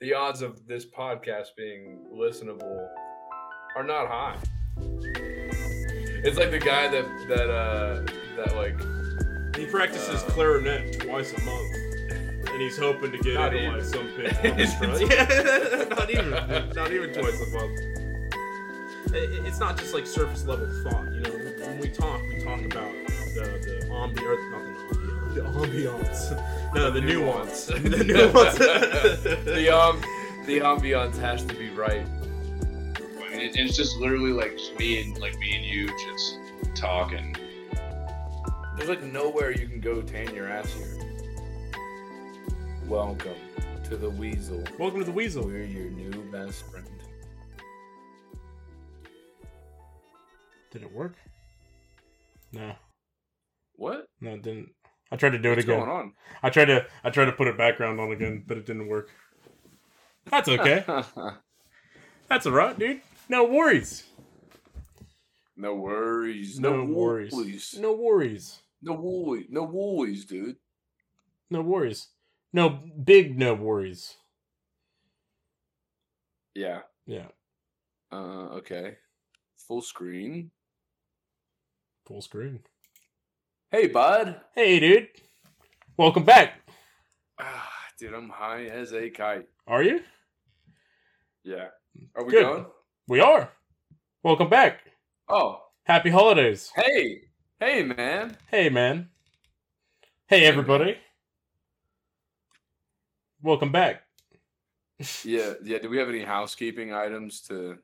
the odds of this podcast being listenable are not high. It's like the guy that that uh that like He practices Uh, clarinet twice a month, and he's hoping to get Not into even. like some big yeah, not even, not even twice a month. It- it- It's not just like surface level thought, you know. When we talk, we talk about the on the earth, not the ambiance, no, the nuance, the nuance. the um the ambiance has to be right. I mean, it, it's just literally like just me and like me and you just talking. There's like nowhere you can go tan your ass here. Welcome to the Weasel. Welcome to the Weasel. We're your new best friend. Did it work? No, What? no, it didn't. I tried to do What's it again. going on? I tried to I tried to put a background on again, but it didn't work. That's okay. That's alright, dude. No worries. no worries. No, No, worries. worries. No worries. No worries. No worries, dude. No worries. No big no worries. Yeah. Yeah. Uh. Okay. Full screen. Full screen. Hey, bud. Hey dude. Welcome back. Ah, dude, I'm high as a kite. Are you? Yeah. Are we Good. going? We are. Welcome back. Oh. Happy holidays. Hey. Hey, man. Hey man. Hey everybody. Welcome back. Yeah. Yeah. Do we have any housekeeping items to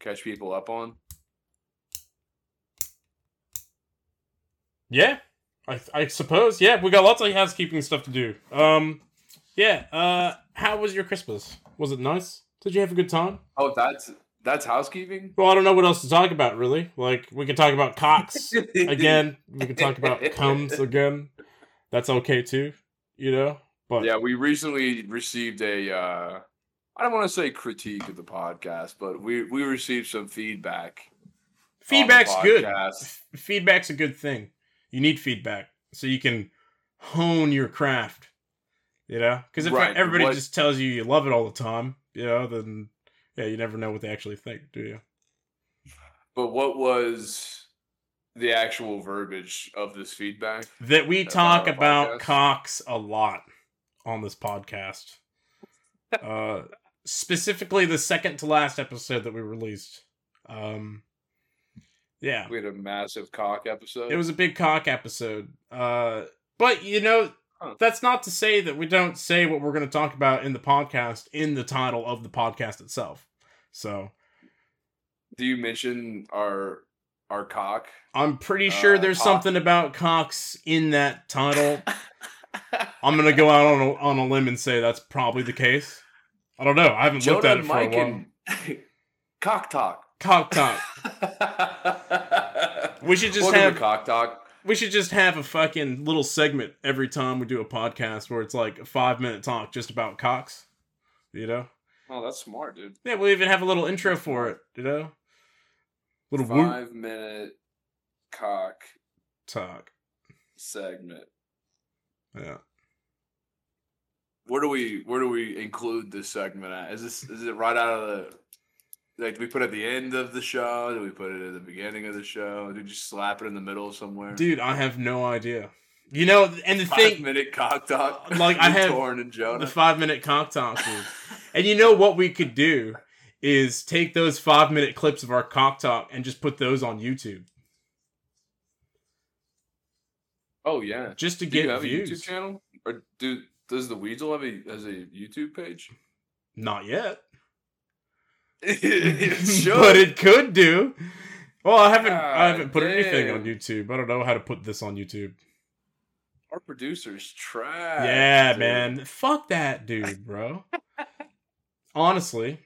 catch people up on? Yeah, I I suppose. Yeah, we got lots of housekeeping stuff to do. Um, yeah. Uh, how was your Christmas? Was it nice? Did you have a good time? Oh, that's that's housekeeping. Well, I don't know what else to talk about really. Like we can talk about cocks again. We can talk about comes again. That's okay too. You know. But Yeah, we recently received a uh I don't want to say critique of the podcast, but we we received some feedback. feedback's good. Feedback's a good thing. You need feedback so you can hone your craft. You know, because if Right, everybody what- just tells you you love it all the time, you know, then yeah, you never know what they actually think, do you? But what was the actual verbiage of this feedback? That we talk about podcast? cocks a lot on this podcast. uh, specifically, the second to last episode that we released. Um, yeah, We had a massive cock episode. It was a big cock episode. Uh, but you know, Huh. that's not to say that we don't say what we're going to talk about in the podcast in the title of the podcast itself. So Do you mention our our cock? I'm pretty sure Uh, there's cock? something about cocks in that title. I'm gonna go out on a, on a limb and say that's probably the case. I don't know. I haven't looked at it for a while. and cock talk. Cock talk. We should just Welcome have cock talk. we should just have a fucking little segment every time we do a podcast where it's like a five minute talk just about cocks. You know? Oh, that's smart, dude. Yeah, we'll even have a little intro for it, you know? Little Five minute cock talk. segment. Yeah. Where do we where do we include this segment at? Is this is it right out of the like do we put it at the end of the show? Do we put it at the beginning of the show? Do we just slap it in the middle somewhere? Dude, I have no idea. You know, and the Five thing minute cock talk. Like, I have Torn and Jonah. the five minute cock talk, and you know what we could do is take those five minute clips of our cock talk and just put those on YouTube. oh yeah. Just to Do you get have a views. YouTube channel? Or do does the Weasel have a has a YouTube page? Not yet. It should. but it could do. Well, I haven't I haven't put anything on YouTube. I don't know how to put this on YouTube. Our producer's trash. yeah, dude. man. Fuck that dude, bro. honestly.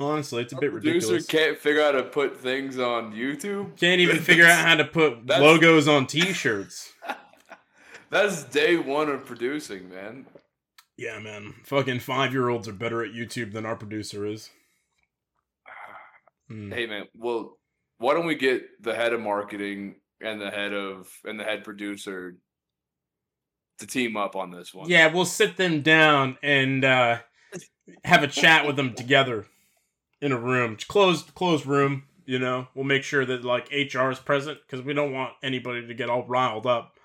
Honestly, it's a Our bit producer ridiculous. can't figure out how to put things on YouTube. Can't even figure out how to put That's- logos on t-shirts. That's day one of producing, man. Yeah, man. Fucking 5-year-olds are better at YouTube than our producer is. Hmm. Hey, man. Well, why don't we get the head of marketing and the head of and the head producer to team up on this one? Yeah, we'll sit them down and uh have a chat with them together in a room, closed closed room. You know, we'll make sure that like HR is present because we don't want anybody to get all riled up.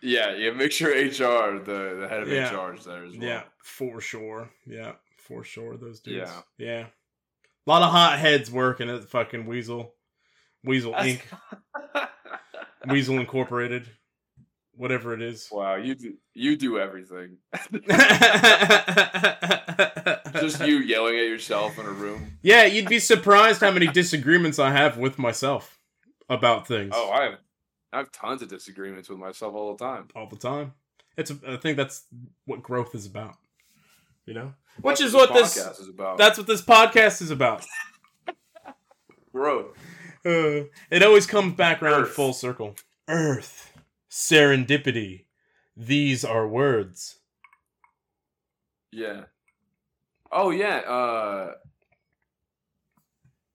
Yeah, yeah. Make sure HR, the the head of Yeah. HR, is there as well. Yeah, for sure. Yeah, for sure. Those dudes. Yeah. Yeah. A lot of hot heads working at the fucking Weasel. Weasel Inc. Weasel Incorporated. Whatever it is. wow, you do you do everything. Just you yelling at yourself in a room. Yeah, you'd be surprised how many disagreements I have with myself about things. Oh, I have I have tons of disagreements with myself all the time. all the time. It's. I think that's what growth is about. You know, which is what podcast this. is about. That's what this podcast is about. growth. Uh, it always comes back around Earth. full circle. Earth, serendipity. These are words. Yeah. Oh yeah. Uh,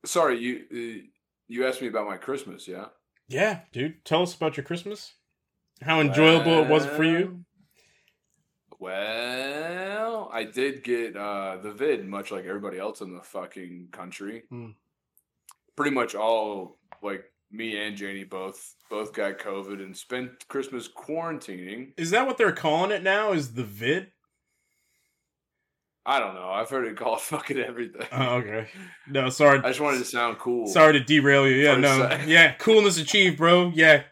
sorry, you you asked me about my Christmas. Yeah. Yeah, dude. Tell us about your Christmas. How enjoyable it was for you. Well, I did get uh, the vid, much like everybody else in the fucking country. Hmm. Pretty much all like me and Janie both both got COVID and spent Christmas quarantining. Is that what they're calling it now? Is the vid? I don't know. I've heard it called fucking everything. Oh, okay. No, sorry. I just wanted to sound cool. Sorry to derail you. Yeah, no. Yeah, coolness achieved, bro. Yeah.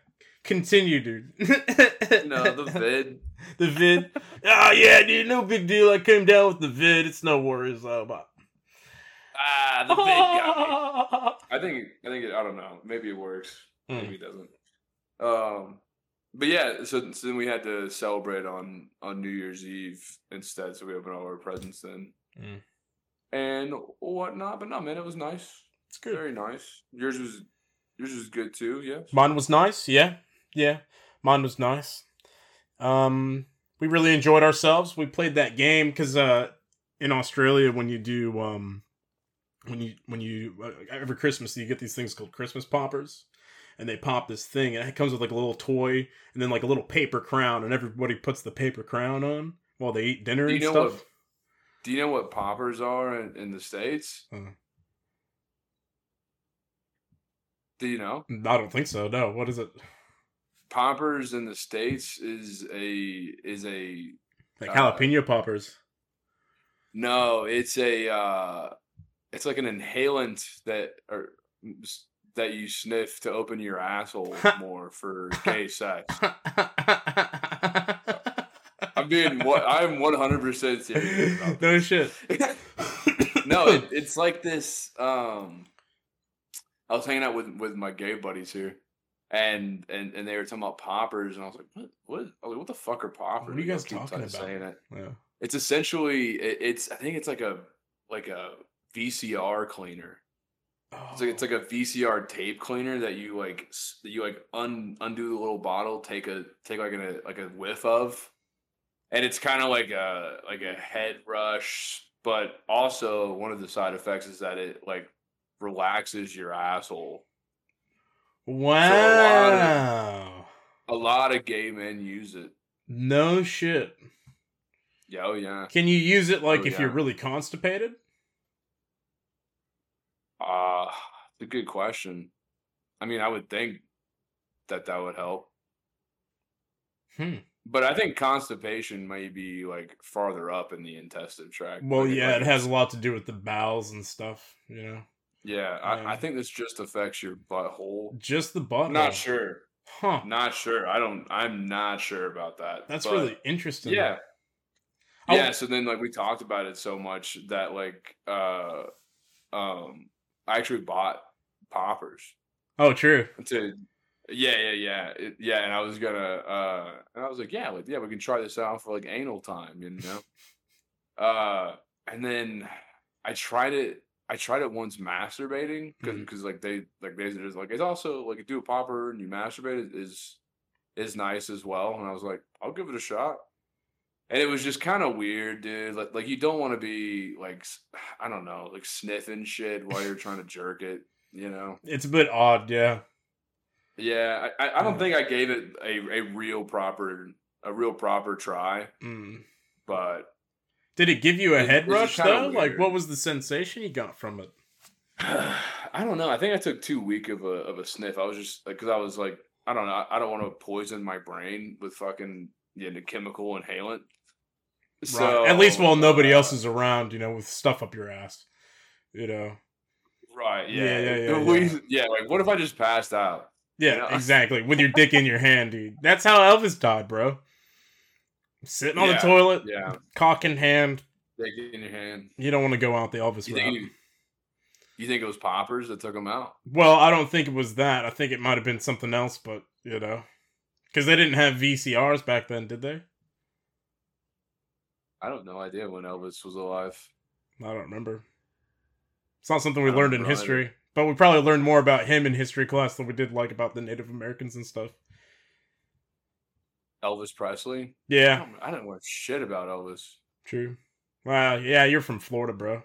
Continue, dude. No, the vid. the vid. Oh yeah, dude, no big deal. I came down with the vid. It's no worries uh, about. Ah, the vid got me. I think I think it, I don't know. Maybe it works. Hmm. Maybe it doesn't. Um, but yeah, so, so then we had to celebrate on on New Year's Eve instead. So we opened all our presents then, Mm. and whatnot. But no, man, it was nice. It's good. Very nice. Yours was yours was good too. Yeah. Mine was nice. Yeah, yeah. Mine was nice. Um, we really enjoyed ourselves. We played that game because uh, in Australia, when you do um, when you when you uh, every Christmas you get these things called Christmas poppers, and they pop this thing, and it comes with like a little toy and then like a little paper crown, and everybody puts the paper crown on while they eat dinner Do you and know stuff. what? Do you know what poppers are in, in the states? Uh. Do you know? I don't think so. No, what is it? Poppers in the states is a is a Like Uh, jalapeno poppers. No, it's a uh it's like an inhalant that or that you sniff to open your asshole more for gay sex. I'm being what I'm 100% serious about no shit. no, it, it's like this um I was hanging out with with my gay buddies here. And, and and they were talking about poppers, and I was like, "What? What? I was like, what the fuck are poppers?" What are you guys talking about? Saying it. Yeah. It's essentially it, it's I think it's like a like a VCR cleaner. It's like it's like a oh. VCR tape cleaner that you like that you like un, undo the little bottle, take a take like a like a whiff of, and it's kind of like a like a head rush, but also one of the side effects is that it like relaxes your asshole. Wow. A lot of gay men use it. no shit. Yeah, oh yeah. Can you use it like Oh, if you're really constipated? Uh it's a good question. I mean, I would think that that would help. Hmm. But I think constipation may be like farther up in the intestine tract. Well, Like, yeah, like it has a lot to do with the bowels and stuff, you know. Yeah, I, I think this just affects your butthole. Just the butt. Not sure. Huh. Not sure. I don't. I'm not sure about that. That's but really interesting. yeah. I Yeah. So then, like, we talked about it so much that like, uh, um, I actually bought poppers. Oh, true. to yeah yeah yeah it, yeah and i was gonna uh and i was like yeah like yeah we can try this out for like anal time you know uh and then i tried it i tried it once masturbating because Mhm. like they like they just like it's also like you do a popper and you masturbate is is nice as well and i was like i'll give it a shot and it was just kind of weird dude like, like you don't want to be like I don't know like sniffing shit while you're trying to jerk it you know It's a bit odd, yeah. yeah, I, I don't Yeah. think I gave it a, a real proper a real proper try, Mm. but Did it give you a It- head rush though? Like, what was the sensation you got from it? I don't know. I think I took too weak of a of a sniff. I was just because I was like, I don't know. I, I don't want to poison my brain with fucking yeah, the chemical inhalant. So At least while nobody uh, else is around, you know, with stuff up your ass. You know. Right. Yeah, Yeah. yeah, yeah, yeah. yeah, Like, what if I just passed out? Yeah, know? exactly. With your dick in your hand, dude. That's how Elvis died, bro. Sitting on Yeah, the toilet, Yeah. cock in hand. It in your hand. You don't want to go out the Elvis You route. think, you, you think it was poppers that took him out? Well, I don't think it was that. I think it might have been something else, but you know, because they didn't have VCRs back then, did they? I don't know idea when Elvis was alive. I don't remember. It's not something we learned in history, but we probably learned more about him in history class than we did like about the Native Americans and stuff. Elvis Presley. I, Yeah, don't, I didn't know shit about Elvis. true. Wow, yeah, you're from Florida, bro.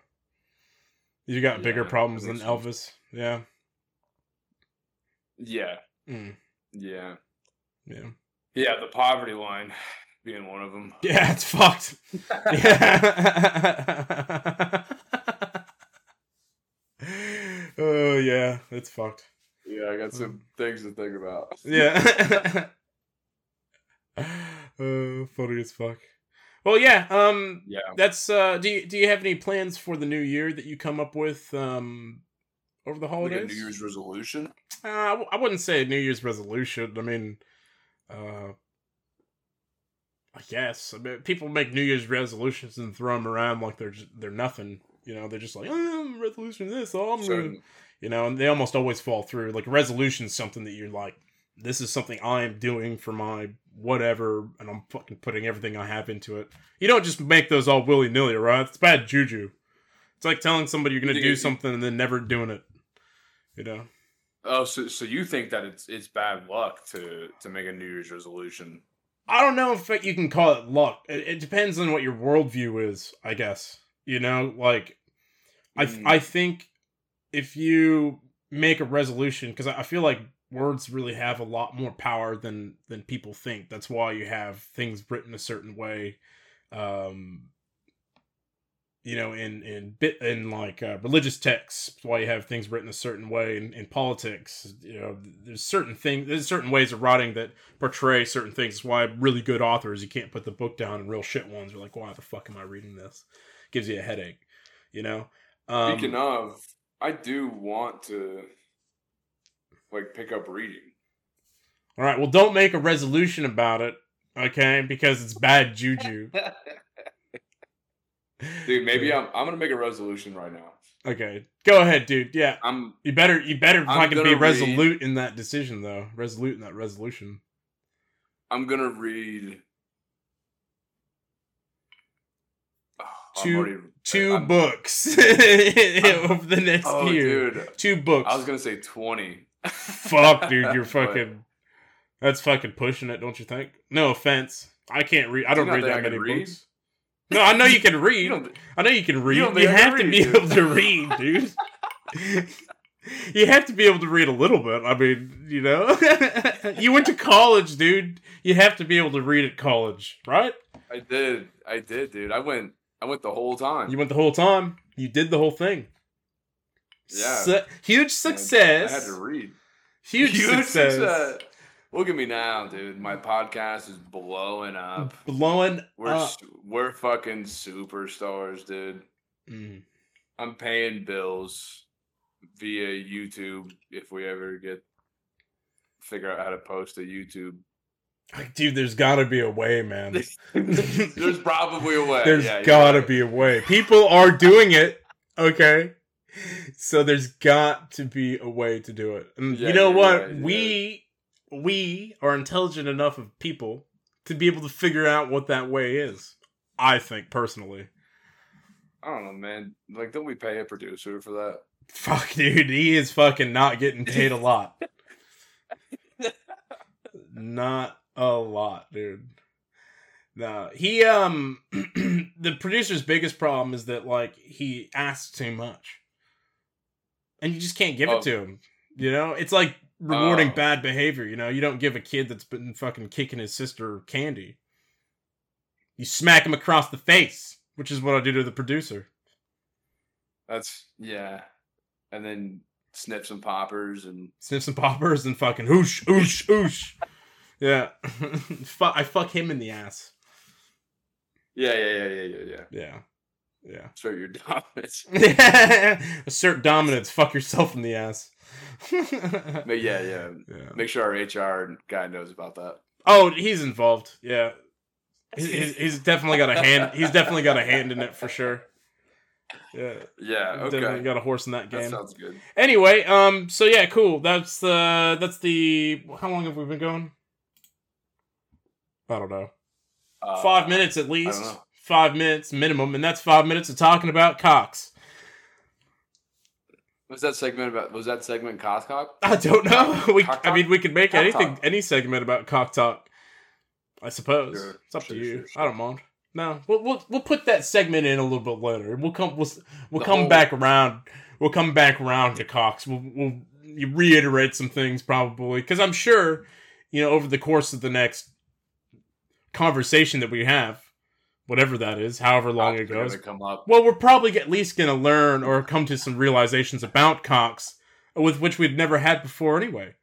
You got bigger problems than sense. Elvis. Yeah. Yeah. Mm, Yeah. yeah. Yeah. The poverty line being one of them. Yeah, it's fucked. Yeah. oh yeah, it's fucked. Yeah, I got some things to think about. Yeah. uh, funny as fuck. Well, yeah. Um, Yeah. that's. Uh, do you do you have any plans for the new year that you come up with? Um, over the Like a holidays. New Year's resolution. Uh, I w- I wouldn't say a New Year's resolution. I mean, uh, I guess I mean, people make New Year's resolutions and throw them around like they're just, they're nothing. You know, they're just like, oh, resolution this. Oh, I'm gonna, you know, and they almost always fall through. Like a resolution is something that you're like, this is something I am doing for my whatever, and I'm fucking putting everything I have into it. You don't just make those all willy nilly, right? It's bad juju. It's like telling somebody you're gonna do something and then never doing it. You know. oh, so so you think that it's it's bad luck to to make a New Year's resolution? I don't know if you can call it luck. It, it depends on what your worldview is, I guess. You know, like I Mm. I think if you make a resolution, because I I feel like words really have a lot more power than than people think. That's why you have things written a certain way. Um, you know, in in bit in like uh, religious texts, why you have things written a certain way. In, in politics, you know, there's certain things, there's certain ways of writing that portray certain things. That's why really good authors, you can't put the book down, and real shit ones are like, why the fuck am I reading this? Gives you a headache, you know. Um, Speaking of, I do want to like pick up reading. all right, well, don't make a resolution about it, okay? Because it's bad juju. Dude, maybe I'm I'm gonna make a resolution right now. Okay, go ahead, dude. Yeah, I'm you better you better I'm fucking be gonna read- resolute in that decision, though. Resolute in that resolution. I'm gonna read Oh, Two- already- Two I'm- books over the next Oh, year. dude. Two books. I was gonna say twenty. Fuck, dude, you're fucking. That's fucking pushing it, don't you think? No offense. I can't read. I Do you don't read that I many read? books. No, I know you can read. You I know you can read. You, think have to read, be dude. able to read, dude. you have to be able to read a little bit. I mean, you know, you went to college, dude. You have to be able to read at college, right? I did. I did, dude. I went. I went the whole time. You went the whole time. You did the whole thing. Yeah. Su- huge success. I had to read. Huge, success. Look at me now, dude. My podcast is blowing up. Blowing We're up. we're fucking superstars, dude. Mm. I'm paying bills via YouTube if we ever get figure out how to post to YouTube. Like, dude, there's got to be a way, man. There's probably a way. There's yeah, got to right. be a way. People are doing it, okay? So there's got to be a way to do it. And Yeah, you know you're what? you're we we are intelligent enough of people to be able to figure out what that way is. I think personally. I don't know, man. Like, don't we pay a producer for that? Fuck, dude, he is fucking not getting paid a lot. not a lot, dude. No, he um, the producer's biggest problem is that like he asks too much, and you just can't give Oh. it to him. You know, it's like rewarding Oh. bad behavior. You know, you don't give a kid that's been fucking kicking his sister candy. You smack him across the face. which is what I do to the producer. That's yeah. And then snip some poppers and Sniff some poppers and fucking oosh, oosh, oosh. Yeah. I fuck him in the ass. yeah, yeah, yeah, yeah, yeah, yeah. Yeah. Yeah. Assert your dominance. Assert dominance. Fuck yourself in the ass. But yeah, yeah. yeah. Make sure our HR guy knows about that. Oh, he's involved. Yeah. He's, he's, he's definitely got a hand. He's definitely got a hand in it for sure. Yeah. Yeah, Definitely got a horse in that game. That game. sounds good. Anyway, um, so yeah, cool. That's the that's the how long have we been going? I don't know. Uh, Five minutes at least. Five minutes minimum, and that's five minutes of talking about cocks. Was that segment about? Was that segment Coscock? I don't know. We, Cock I mean, we could make Cock anything, talk. any segment about cock talk. I suppose Sure, it's up sure, to you. sure. I don't mind. No, we'll, we'll we'll put that segment in a little bit later. We'll come we'll we'll The come whole- back around. We'll come back around to cocks. We'll we'll reiterate some things probably because I'm sure you know over the course of the next conversation that we have, whatever that is, however long it are gonna goes. Well, we're probably at least going to learn or come to some realizations about cocks with which we'd never had before anyway.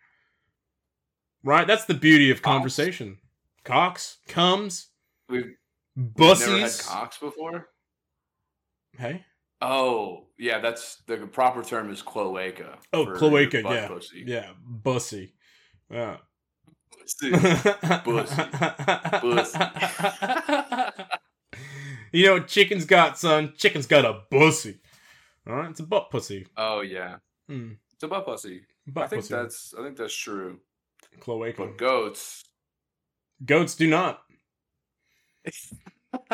Right? That's the beauty of conversation. Cocks, comes, We've never had bussies. cocks before. Hey? Oh, yeah. That's the proper term is cloaca. Oh, cloaca, yeah. Pussy. Yeah, bussy. Yeah. Pussy. Bussy. you know what chicken's got, son? Chicken's got a pussy. Alright? It's a butt pussy. oh yeah, Hmm. it's a butt pussy. Butt I think pussy. that's. I think that's true. cloaca. But goats. Goats do not.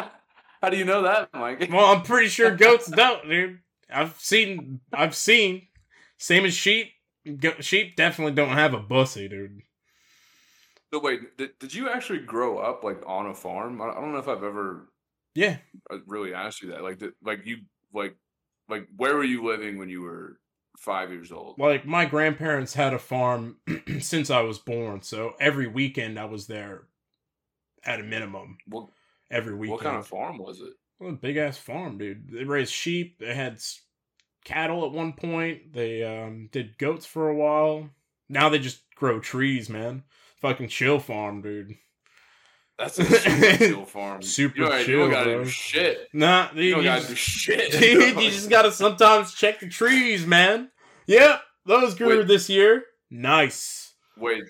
How do you know that, Mike? Well, I'm pretty sure goats don't, dude. I've seen, I've seen, same as sheep. Go- sheep definitely don't have a bussy, dude. So wait, did, did you actually grow up like on a farm? I don't know if I've ever Yeah, I really asked you that. Like, did, like you, like, like where were you living when you were five years old? like my grandparents had a farm since I was born, so every weekend I was there at a minimum. What, Every weekend. what kind of farm was it? Well, big ass farm, dude. They raised sheep. They had cattle at one point. They um, did goats for a while. Now they just grow trees, man. Fucking chill farm, dude. That's a super chill farm. Super you You chill, don't gotta bro. do shit. Nah, You you, don't you gotta just, do shit. dude, you just gotta sometimes check the trees, man. Yep, those grew Wait. this year. Nice. wait,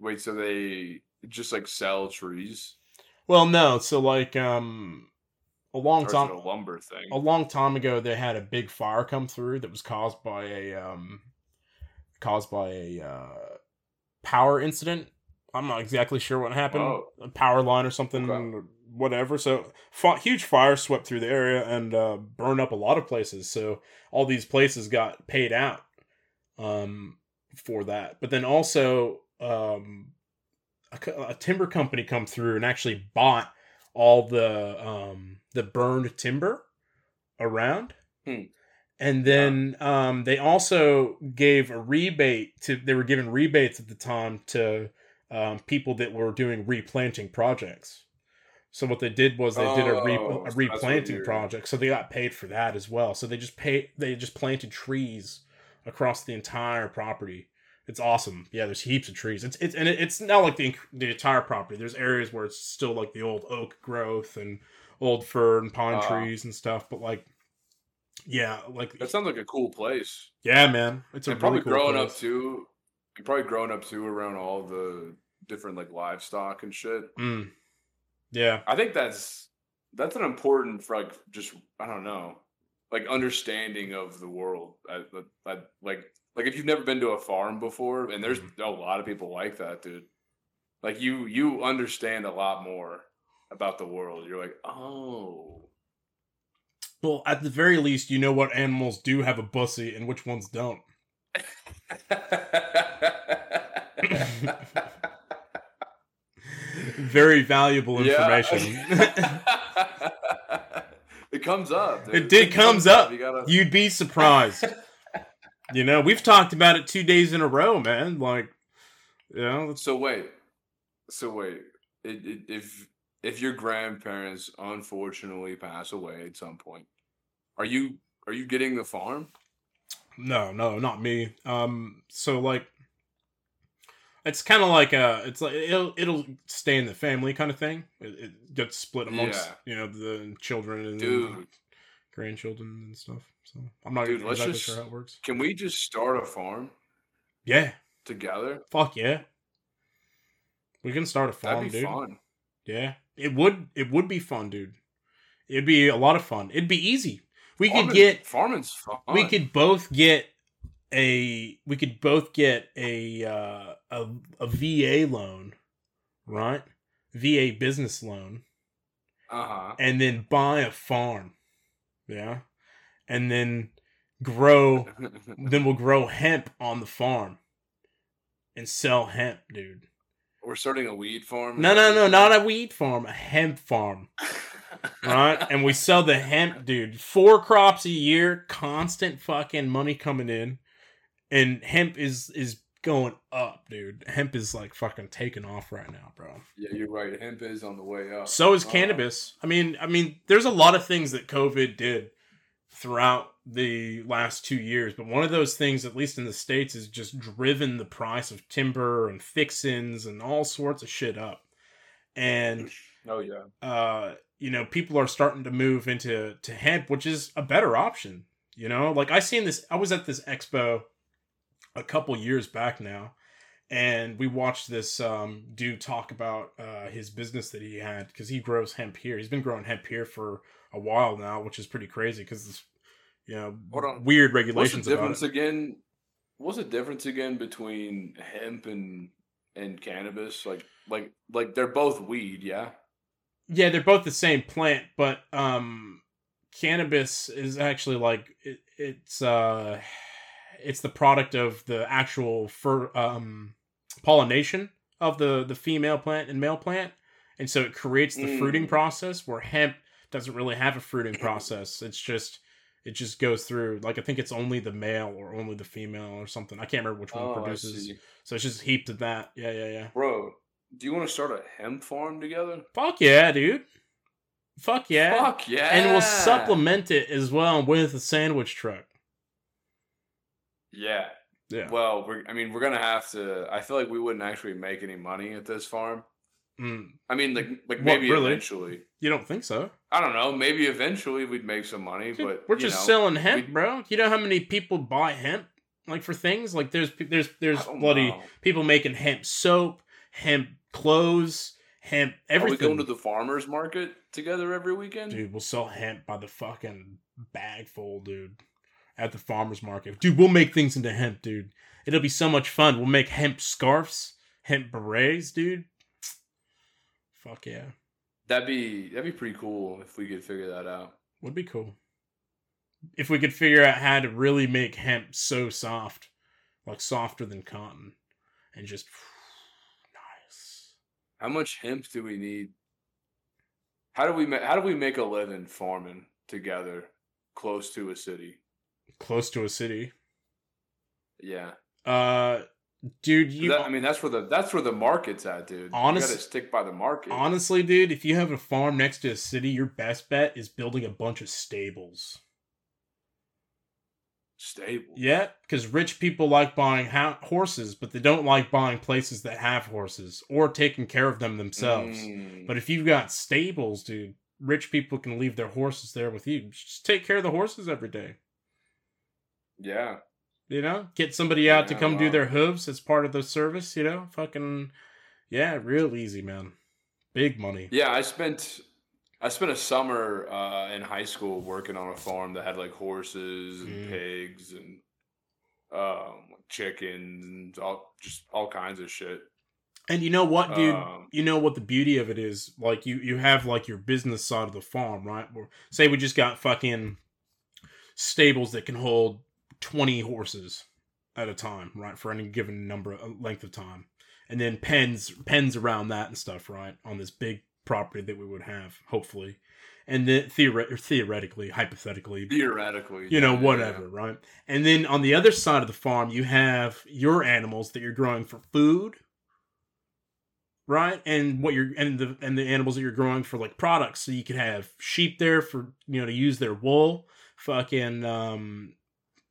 wait. So they just like sell trees, Well, no, so like um, a long time a lumber thing? a long time ago they had a big fire come through that was caused by a um caused by a uh power incident i'm not exactly sure what happened Oh. a power line or something Okay. whatever so huge fire swept through the area and uh burned up a lot of places so all these places got paid out um for that but then also um a, a timber company come through and actually bought all the um the burned timber around Hmm. and then um they also gave a rebate to they were given rebates at the time to um, people that were doing replanting projects so what they did was they did a, re- Oh, a so that's what replanting project so they got paid for that as well so they just pay they just planted trees across the entire property it's awesome. Yeah, there's heaps of trees. It's it's and it's not like the the entire property. There's areas where it's still like the old oak growth and old fir and pine Ah. trees and stuff. But like, yeah, like That sounds like a cool place. yeah, man, it's a and really probably cool growing up too. You're probably growing up too around all the different like livestock and shit. Mm. Yeah, I think that's that's an important for like just I don't know, like understanding of the world. I, I, I- like like if you've never been to a farm before, and there's Mm-hmm. a lot of people like that, dude. Like you you understand a lot more about the world. You're like, oh, well, at the very least, you know what animals do have a bussy and which ones don't. Very valuable Yeah. information. it comes up. dude. It did comes up. You gotta. You'd be surprised. you know, we've talked about it two days in a row, man. Like, you know, So wait, so wait. It, it, if if your grandparents unfortunately pass away at some point, are you are you getting the farm? No, no, not me. Um, so like, it's kind of like a, it's like it'll it'll stay in the family kind of thing. It, it gets split amongst Yeah. you know the children and Dude, grandchildren and stuff. So I'm not Dude, let's exactly just- sure how it works. can we just start a farm Yeah, together? fuck yeah. We can start a farm, That'd be dude. fun. Yeah, it would. It would be fun, dude. It'd be a lot of fun. It'd be easy. We could get. farming's fun. We could both get a. We could both get a uh, a a VA loan, right? VA business loan, Uh huh. and then buy a farm. Yeah, and then grow. then we'll grow hemp on the farm, and sell hemp, dude. We're starting a weed farm. No, no, no, not a weed farm, a hemp farm. right? and we sell the hemp, dude. Four crops a year, constant fucking money coming in, and hemp is is going up, dude. Hemp is like fucking taking off right now, bro. Yeah, you're right. Hemp is on the way up. So is Uh, cannabis. I mean, I mean, there's a lot of things that COVID did throughout the last two years, but one of those things, at least in the states, is just driven the price of timber and fixins and all sorts of shit up. And Oh yeah. uh, you know, people are starting to move into to hemp, which is a better option. You know, like I seen this. I was at this expo a couple years back now, and we watched this um, dude talk about uh, his business that he had because he grows hemp here. He's been growing hemp here for a while now, which is pretty crazy because you know weird What's regulations the about difference again? What's the difference again between hemp and and cannabis? Like like like they're both weed, yeah. Yeah, they're both the same plant, but um cannabis is actually like it, it's uh it's the product of the actual fur um pollination of the the female plant and male plant. And so it creates the fruiting Mm. process where hemp doesn't really have a fruiting process. It's just it just goes through like I think it's only the male or only the female or something. I can't remember which one Oh, produces. So it's just heaped of that. Yeah, yeah, yeah. Bro, do you want to start a hemp farm together? Fuck yeah, dude. Fuck yeah. Fuck yeah. And we'll supplement it as well with a sandwich truck. Yeah. Yeah. Well, we're, I mean, we're gonna have to. I feel like we wouldn't actually make any money at this farm. Mm, I mean, like, like maybe really? eventually. you don't think so? I don't know. Maybe eventually we'd make some money, Dude, but we're just know, selling hemp, we- bro. You know how many people buy hemp like for things like there's there's there's bloody know. people making hemp soap, hemp clothes, hemp Are we everything. going to the farmers market together every weekend? Dude, we'll sell hemp by the fucking bagful, dude. At the farmers market. Dude, we'll make things into hemp, dude. It'll be so much fun. We'll make hemp scarves, hemp berets, dude. Fuck yeah. That'd be that'd be pretty cool if we could figure that out. Would be cool. If we could figure out how to really make hemp so soft, like softer than cotton, and just. How much hemp do we need? How do we ma- how do we make a living farming together, close to a city? Close to a city. Yeah, Uh, dude, you That- I mean that's where the that's where the market's at, dude. honestly you gotta stick by the market. honestly, dude, if you have a farm next to a city, your best bet is building a bunch of stables. Stable. Yeah, because rich people like buying ha- horses, but they don't like buying places that have horses or taking care of them themselves. Mm. But if you've got stables, dude, rich people can leave their horses there with you. Just take care of the horses every day. yeah, You know, get somebody out to Yeah, come do their hooves as part of the service. You know, fucking yeah, real easy, man. Big money. yeah. I spent I spent a summer uh, in high school working on a farm that had like horses and Mm. pigs and um, chickens and all just all kinds of shit. And you know what, dude? Um, you know what the beauty of it is? Like you you have like your business side of the farm, right? Where, say we just got fucking stables that can hold 20 horses at a time, right? For any given number of length of time. And then pens pens around that and stuff, right? On this big property that we would have, hopefully. And then theoret- theoretically, hypothetically, theoretically, you know, yeah, whatever, right? And then on the other side of the farm, you have your animals that you're growing for food, right? And what you're and the and the animals that you're growing for like products. So you could have sheep there for you know to use their wool, fucking um,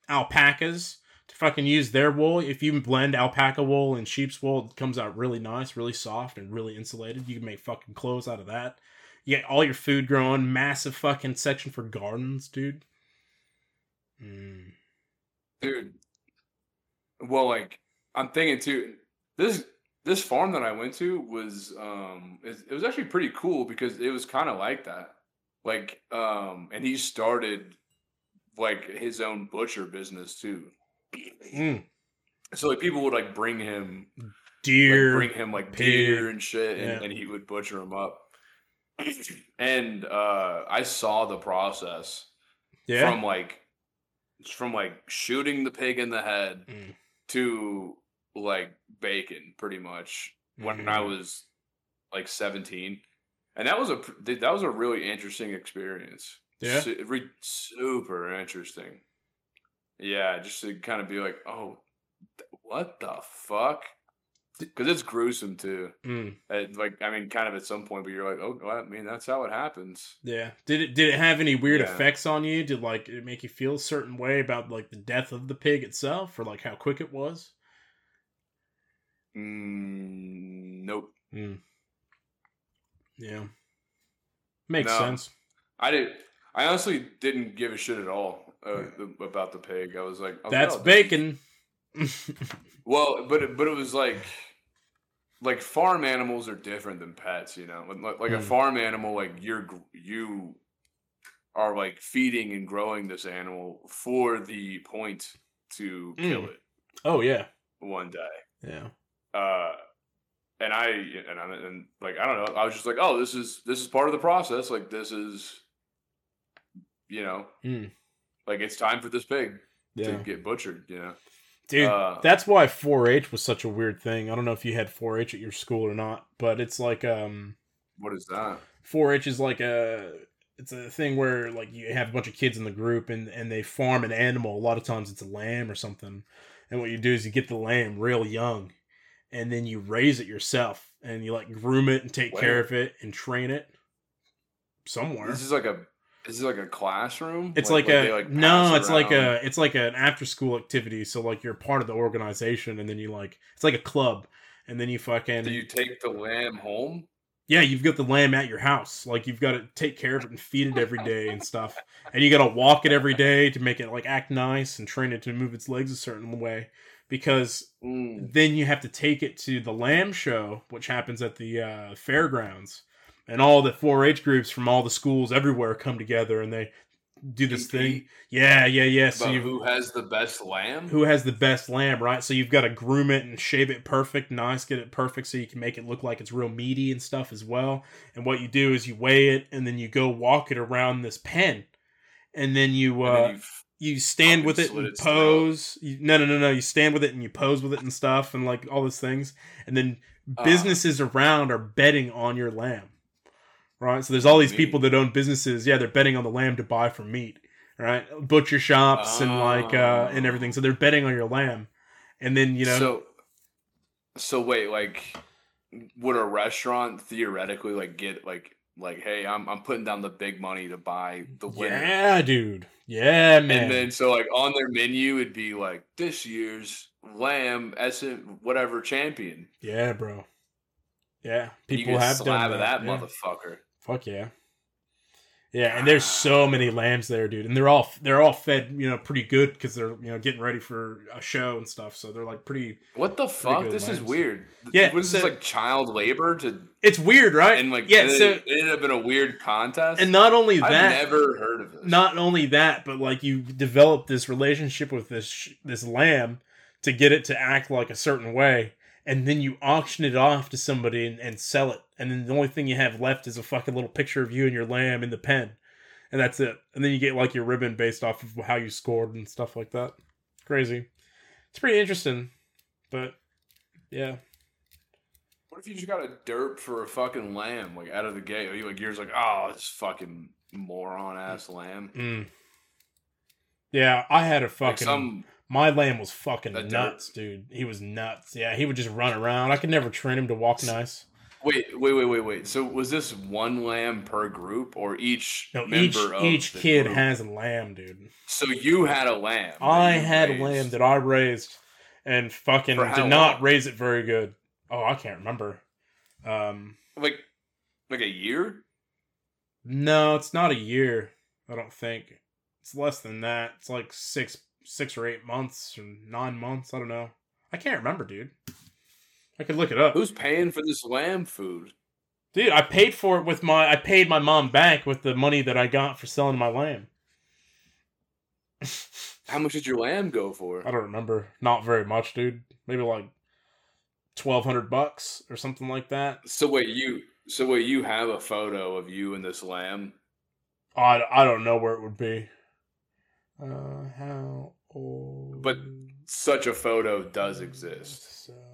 alpacas fucking use their wool. If you blend alpaca wool and sheep's wool, it comes out really nice, really soft, and really insulated. You can make fucking clothes out of that. You get all your food growing, massive fucking section for gardens, dude. Mm. dude. Well, like I'm thinking too. This this farm that I went to was um it, it was actually pretty cool because it was kind of like that. Like um and he started like his own butcher business too. Mm. So like people would like bring him like, Deer. bring him like pig, deer and shit and, yeah. and he would butcher them up. and uh I saw the process yeah. from like from like shooting the pig in the head Mm. to like bacon pretty much when I Mhm. was like 17 and that was a that was a really interesting experience Yeah? Super interesting yeah just to kind of be like oh th- what the fuck because it's gruesome too Mm. And, like i mean kind of at some point but you're like oh well, i mean that's how it happens Yeah. Did it did it have any weird Yeah. effects on you? Did like it make you feel a certain way about like the death of the pig itself or like how quick it was? mm, nope Mm. Yeah. Makes No. sense. I did. I honestly didn't give a shit at all uh, about the pig. I was like, I was like, That's "Oh, this is-" bacon. Well, but it, but it was like, like farm animals are different than pets. You know, like, like a Mm. farm animal, like you're you are like feeding and growing this animal for the point to kill Mm. it oh yeah. one day. Yeah. uh and i and i and like i don't know i was just like oh this is this is part of the process like this is you know Mm. Like it's time for this pig Yeah. to get butchered you know Dude, Uh, that's why 4-H was such a weird thing. I don't know if you had 4-H at your school or not, but it's like um what is that 4-H is like a it's a thing where like you have a bunch of kids in the group and and they farm an animal. A lot of times it's a lamb or something. And what you do is you get the lamb real young and then you raise it yourself and you like groom it and take care of it and train it somewhere. this is like a this is like a classroom? It's like, they, a pass no, it's like a it's like an after school activity. So like you're part of the organization, and then you like it's like a club, and then you fucking do you take the lamb home? Yeah, you've got the lamb at your house. Like you've got to take care of it and feed it every day and stuff, and you got to walk it every day to make it like act nice and train it to move its legs a certain way, because Mm. then you have to take it to the lamb show, which happens at the uh, fairgrounds, and all the 4-H groups from all the schools everywhere come together and they do this thing. Yeah, yeah, yeah. So you who has the best lamb who has the best lamb, right? So you've got to groom it and shave it perfect, nice, get it perfect so you can make it look like it's real meaty and stuff as well. And what you do is you weigh it and then you go walk it around this pen. And then you uh then you've- stand with it and pose. You, no, no, no, no. You stand with it and you pose with it and stuff and like all those things. And then Ah. businesses around are betting on your lamb. Right? So there's all these people that own businesses. Yeah, they're betting on the lamb to buy for meat. Right? Butcher shops and like uh and everything. So they're betting on your lamb. And then, you know, So, so wait, like, would a restaurant theoretically like get like like, hey, I'm I'm putting down the big money to buy the winner, yeah, dude. Yeah, man. and then so like on their menu it'd be like this year's lamb SM whatever champion. yeah, bro. Yeah, people have slab done of that. that yeah. motherfucker. Fuck yeah. Yeah, and there's so many lambs there, dude, and they're all they're all fed, you know, pretty good because they're you know getting ready for a show and stuff. So they're like pretty. What the fuck? This is weird. Yeah, what is this like child labor to It's weird, right? and like yeah. it, So it ended up in a weird contest. and not only I've that, never heard of this. not only that, but like you develop this relationship with this this lamb to get it to act like a certain way, and then you auction it off to somebody and, and sell it, and then the only thing you have left is a fucking little picture of you and your lamb in the pen, and that's it. And then you get like your ribbon based off of how you scored and stuff like that. Crazy. It's pretty interesting, but yeah. What if you just got a derp for a fucking lamb, like out of the gate? Are you like you're just like, oh, this fucking moron ass lamb? Mm. Yeah, I had a Like fucking. some My lamb was fucking A dirt. nuts, dude. He was nuts. Yeah, he would just run around. I could never train him to walk nice. Wait, wait, wait, wait, wait. So was this one lamb per group, or each No, member each of each kid group? has a lamb, dude. So you had a lamb. I had raised. a lamb that I raised and fucking did not raise it very good. Oh, I can't remember. Um, like, like a year. no, it's not a year. I don't think it's less than that. It's like six, six or eight months or nine months. I don't know. I can't remember, dude. I could look it up. Who's paying for this lamb food? Dude, I paid for it with my. I paid my mom back with the money that I got for selling my lamb. How much did your lamb go for? I don't remember. Not very much, dude. Maybe like twelve hundred bucks or something like that. So wait, you so wait, you have a photo of you and this lamb? I, I don't know where it would be. Uh, how old? But Such a photo does exist. Sell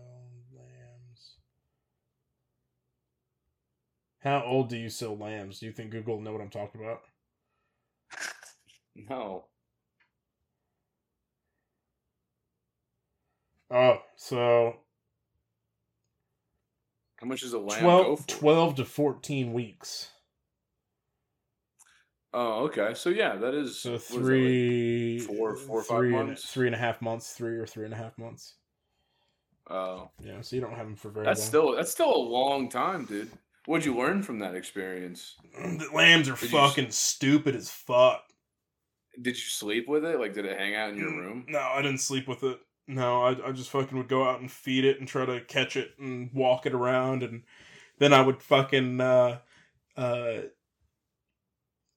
How old do you sell lambs? Do you think Google will know what I'm talking about? No. Oh, so How much is a lamb go 12, for? 12 to 14 weeks. Oh, okay. So yeah, that is So is that, like, three, four- four or and- months? three and a half months, three or three and a half months. Oh, Yeah, so you don't have them for very that's long. still that's still a long time, dude. What'd you learn from that experience? The lambs are Did you fucking stupid as fuck. Did you sleep with it? Like, did it hang out in your Mm, room? No, I didn't sleep with it. No, I, I just fucking would go out and feed it and try to catch it and walk it around, and then I would fucking uh, uh,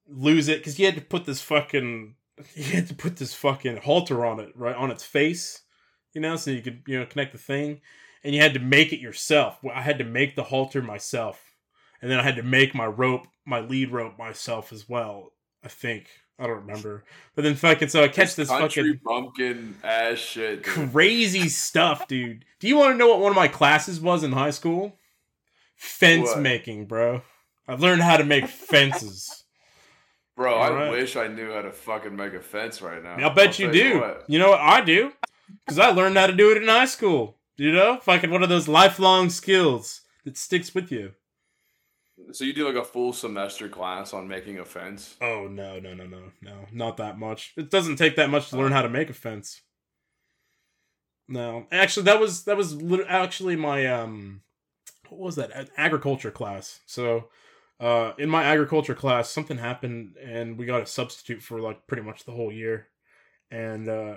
lose it because you had to put this fucking you had to put this fucking halter on it right on its face, you know, so you could you know connect the thing, and you had to make it yourself. I had to make the halter myself, and then I had to make my rope, my lead rope myself as well. I think I don't remember, but then fucking so I catch this fucking bumpkin ass shit. dude. crazy stuff, dude. Do you want to know what one of my classes was in high school? Fence What? making, bro. I've learned how to make fences. Bro, I Alright. wish I knew how to fucking make a fence right now. I'll bet I'll you do. You know what I do? Because I learned how to do it in high school. You know, fucking one of those lifelong skills that sticks with you. So you do like a full semester class on making a fence? Oh no, no, no, no, no, not that much. It doesn't take that much to learn how to make a fence. No, actually, that was that was lit- actually my um, what was that? An agriculture class. So, uh, in my agriculture class, something happened, and we got a substitute for like pretty much the whole year, and uh,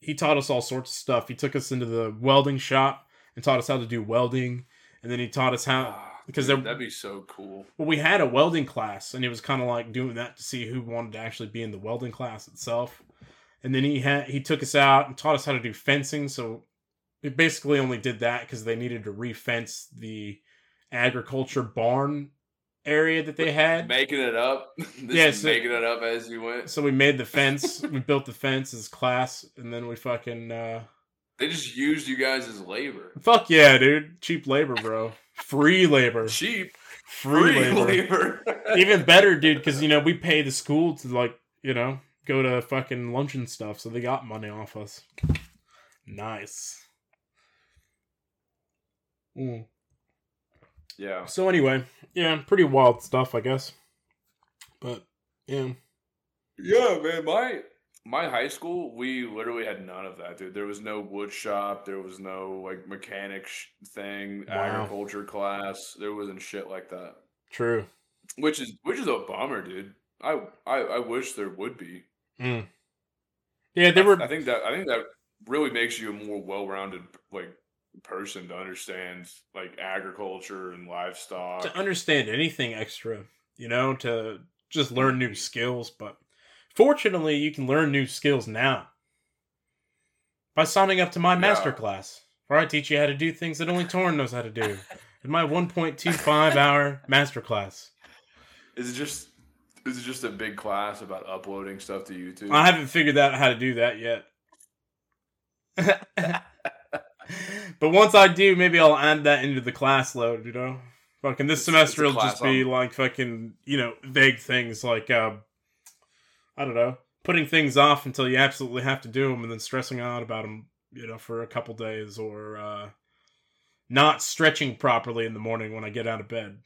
he taught us all sorts of stuff. He took us into the welding shop and taught us how to do welding, and then he taught us how Ah, because there- that'd be so cool. well, we had a welding class, and it was kind of like doing that to see who wanted to actually be in the welding class itself. And then he had he took us out and taught us how to do fencing. So it basically only did that because they needed to refence the agriculture barn area that they had. Making it up. Yeah, so- making it up as you went. So we made the fence. we built the fence as class, and then we fucking uh, They just used you guys as labor. fuck yeah, dude, cheap labor, bro, free labor, Cheap. free, Free labor. labor. even better, dude, because you know we pay the school to like you know go to fucking lunch and stuff, so they got money off us. Nice. Mm. yeah. So anyway, yeah, pretty wild stuff, I guess. But yeah, Yeah, man. My my high school, we literally had none of that, dude. There was no wood shop. There was no like mechanic sh- thing, Wow. agriculture class. There wasn't shit like that. true. Which is which is a bummer, dude. I I, I wish there would be. Mm. Yeah, there I, were. I think that I think that really makes you a more well-rounded like person to understand like agriculture and livestock. to understand anything extra, you know, to just learn new skills. But fortunately, you can learn new skills now by signing up to my Yeah. master class, where I teach you how to do things that only Torn knows how to do. In my 1.25 hour masterclass. Is it just is it just a big class about uploading stuff to YouTube? I haven't figured out how to do that yet. but once I do, maybe I'll add that into the class load. You know, fucking this It's- semester it's will just be on- like fucking you know vague things like um, I don't know, putting things off until you absolutely have to do them, and then stressing out about them, you know, for a couple days, or uh, not stretching properly in the morning when I get out of bed.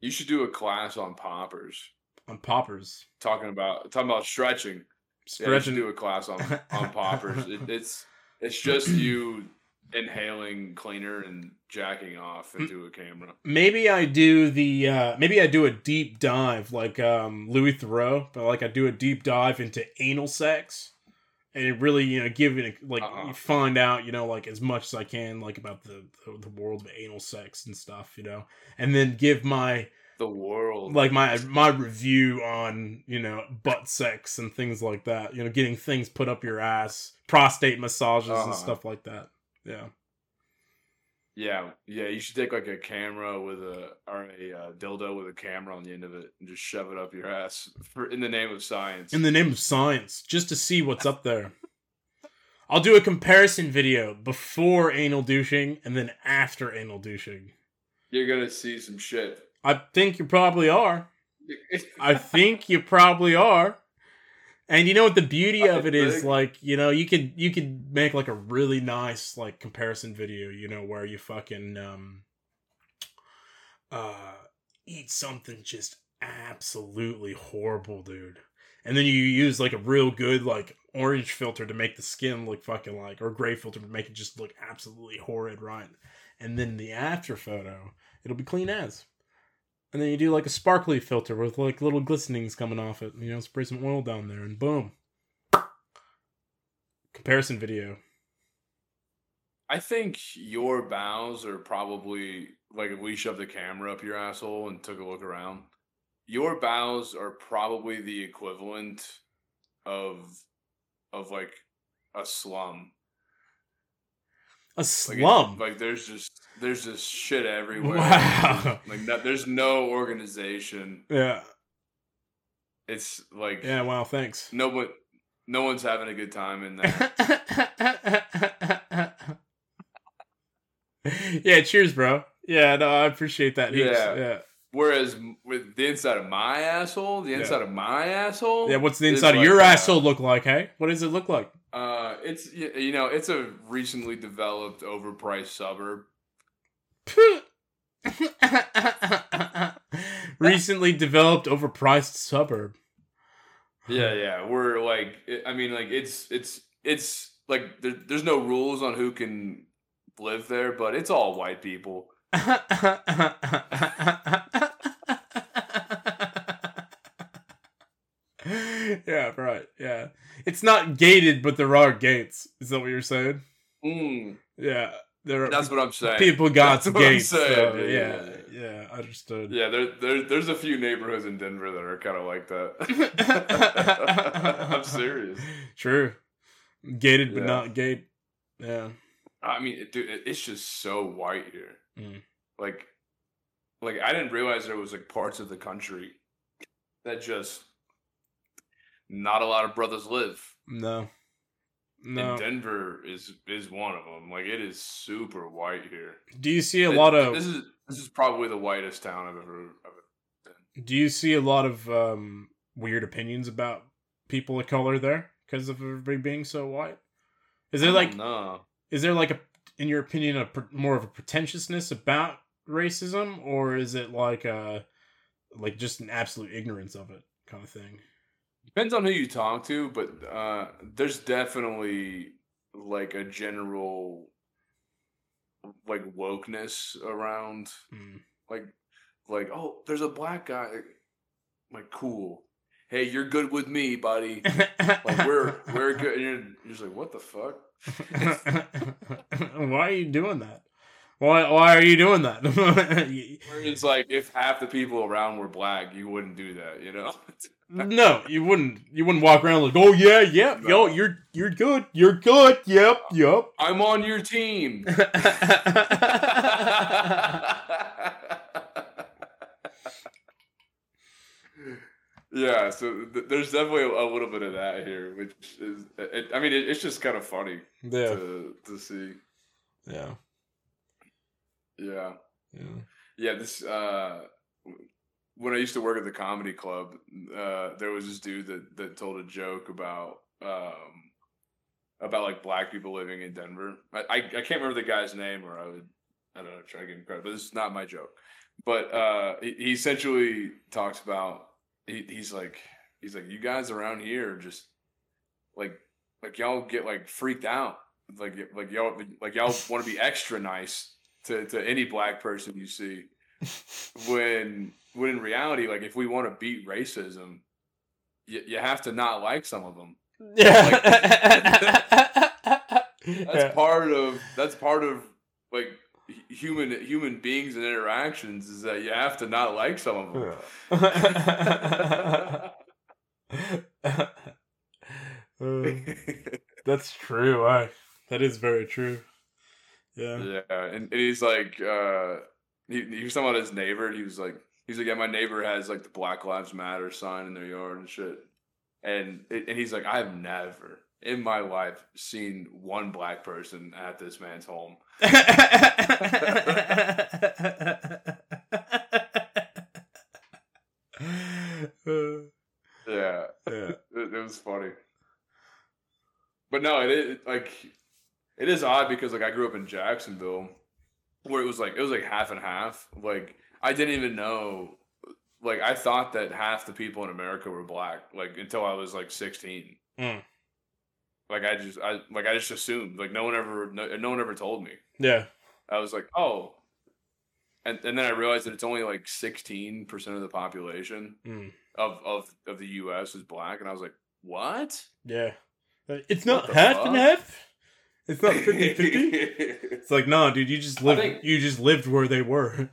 You should do a class on poppers. On poppers. Talking about talking about stretching. Yeah, you should Stretching. do a class on on poppers. It, it's it's just you inhaling cleaner and jacking off into a camera. maybe I do the uh maybe I do a deep dive like um Louis Theroux, but like I do a deep dive into anal sex and really, you know, give it a, like Uh-uh. find out, you know, like as much as I can like about the, the the world of anal sex and stuff, you know. And then give my The world. like my my review on, you know, butt sex and things like that. You know, getting things put up your ass, prostate massages Uh-huh. and stuff like that. Yeah. Yeah, yeah. You should take like a camera with a or a uh, dildo with a camera on the end of it and just shove it up your ass for in the name of science. in the name of science, just to see what's up there. I'll do a comparison video before anal douching and then after anal douching. You're gonna see some shit. I think you probably are. I think you probably are. And you know what the beauty of it is like, you know, you could you could make like a really nice like comparison video, you know, where you fucking um uh eat something just absolutely horrible, dude. And then you use like a real good like orange filter to make the skin look fucking like or gray filter to make it just look absolutely horrid, right? And then the after photo, it'll be clean as. And then you do like a sparkly filter with like little glistenings coming off it. You know, spray some oil down there and boom. Comparison video. I think your bows are probably like if we shoved the camera up your asshole and took a look around. Your bows are probably the equivalent of of like a slum. A Like, slum. like there's just there's just shit everywhere. Wow. Like no, there's no organization. yeah. It's like Yeah, wow, thanks. no one no one's having a good time in there. yeah, cheers, bro. Yeah, no, I appreciate that. Yeah. Yeah. Whereas with the inside of my asshole, the Yeah. inside of my asshole, Yeah, what's the inside of like, your asshole look like, hey? What does it look like? Uh, it's you know it's a recently developed, overpriced suburb. Recently developed overpriced suburb. Yeah, yeah. We're like, I mean, like it's it's it's like there, there's no rules on who can live there, but it's all white people. yeah, right. Yeah. It's not gated, but there are gates. Is that what you're saying? Mm, Yeah. There are that's what I'm saying. people got That's what I'm gates. so, Yeah, yeah, yeah, understood. Yeah, there, there there's a few neighborhoods in Denver that are kind of like that. I'm serious. True. Gated but Yeah. not gate. Yeah. I mean, it- dude, it, it's just so white here. Mm. Like, like I didn't realize there was like parts of the country that just not a lot of brothers live. No. No. And Denver is is one of them. Like it is super white here. Do you see a It- lot of this is this is probably the whitest town I've ever. ever Do you see a lot of um, weird opinions about people of color there because of everybody being so white? Is there like no? is there like a in your opinion a more of a pretentiousness about racism or is it like a like just an absolute ignorance of it kind of thing? Depends on who you talk to, but uh, there's definitely like a general like wokeness around. Mm. Like, like oh, there's a black guy. Like, cool. Hey, you're good with me, buddy. Like we're we're good. And you're, you're just like, what the fuck? why are you doing that? Why why are you doing that? It's like if half the people around were black, you wouldn't do that, you know? no, you wouldn't. You wouldn't walk around like, "Oh yeah, yep, yo, you're you're good, you're good, yep, yep." I'm on your team. yeah, so th- there's definitely a, a little bit of that here, which is, it, I mean, it, it's just kind of funny yeah, to to see. yeah, Yeah, yeah. yeah. This uh, when I used to work at the comedy club, uh, there was this dude that that told a joke about um about like black people living in Denver. I, I, I can't remember the guy's name, or I would I don't know try to give him credit, but this is not my joke. But uh, he, he essentially talks about he, he's like he's like you guys around here just like like y'all get like freaked out like like y'all like y'all want to be extra nice to, to any black person you see when when in reality like if we want to beat racism you, you have to not like some of them Yeah. that's part of that's part of like human human beings and interactions is that you have to not like some of them Uh, that's true. I, that is very true. Yeah. Yeah, and, and he's like, uh, he, he was talking about his neighbor. And he was like, he's like, yeah, my neighbor has like the Black Lives Matter sign in their yard and shit. And and he's like, I've never in my life seen one black person at this man's home. Yeah, yeah. it, it was funny. But no, it is like it is odd because like I grew up in Jacksonville, where it was like it was like half and half. Like I didn't even know. Like I thought that half the people in America were black. Like until I was like sixteen. Mm. Like I just I like I just assumed. Like no one ever no, no one ever told me. Yeah. I was like oh. And, and then I realized that it's only like sixteen percent of the population Mm. of, of of the U.S. is black, and I was like, "What?" Yeah. It's not half fuck? and half. It's not 50 50. It's like, no, dude, you just lived think- you just lived where they were.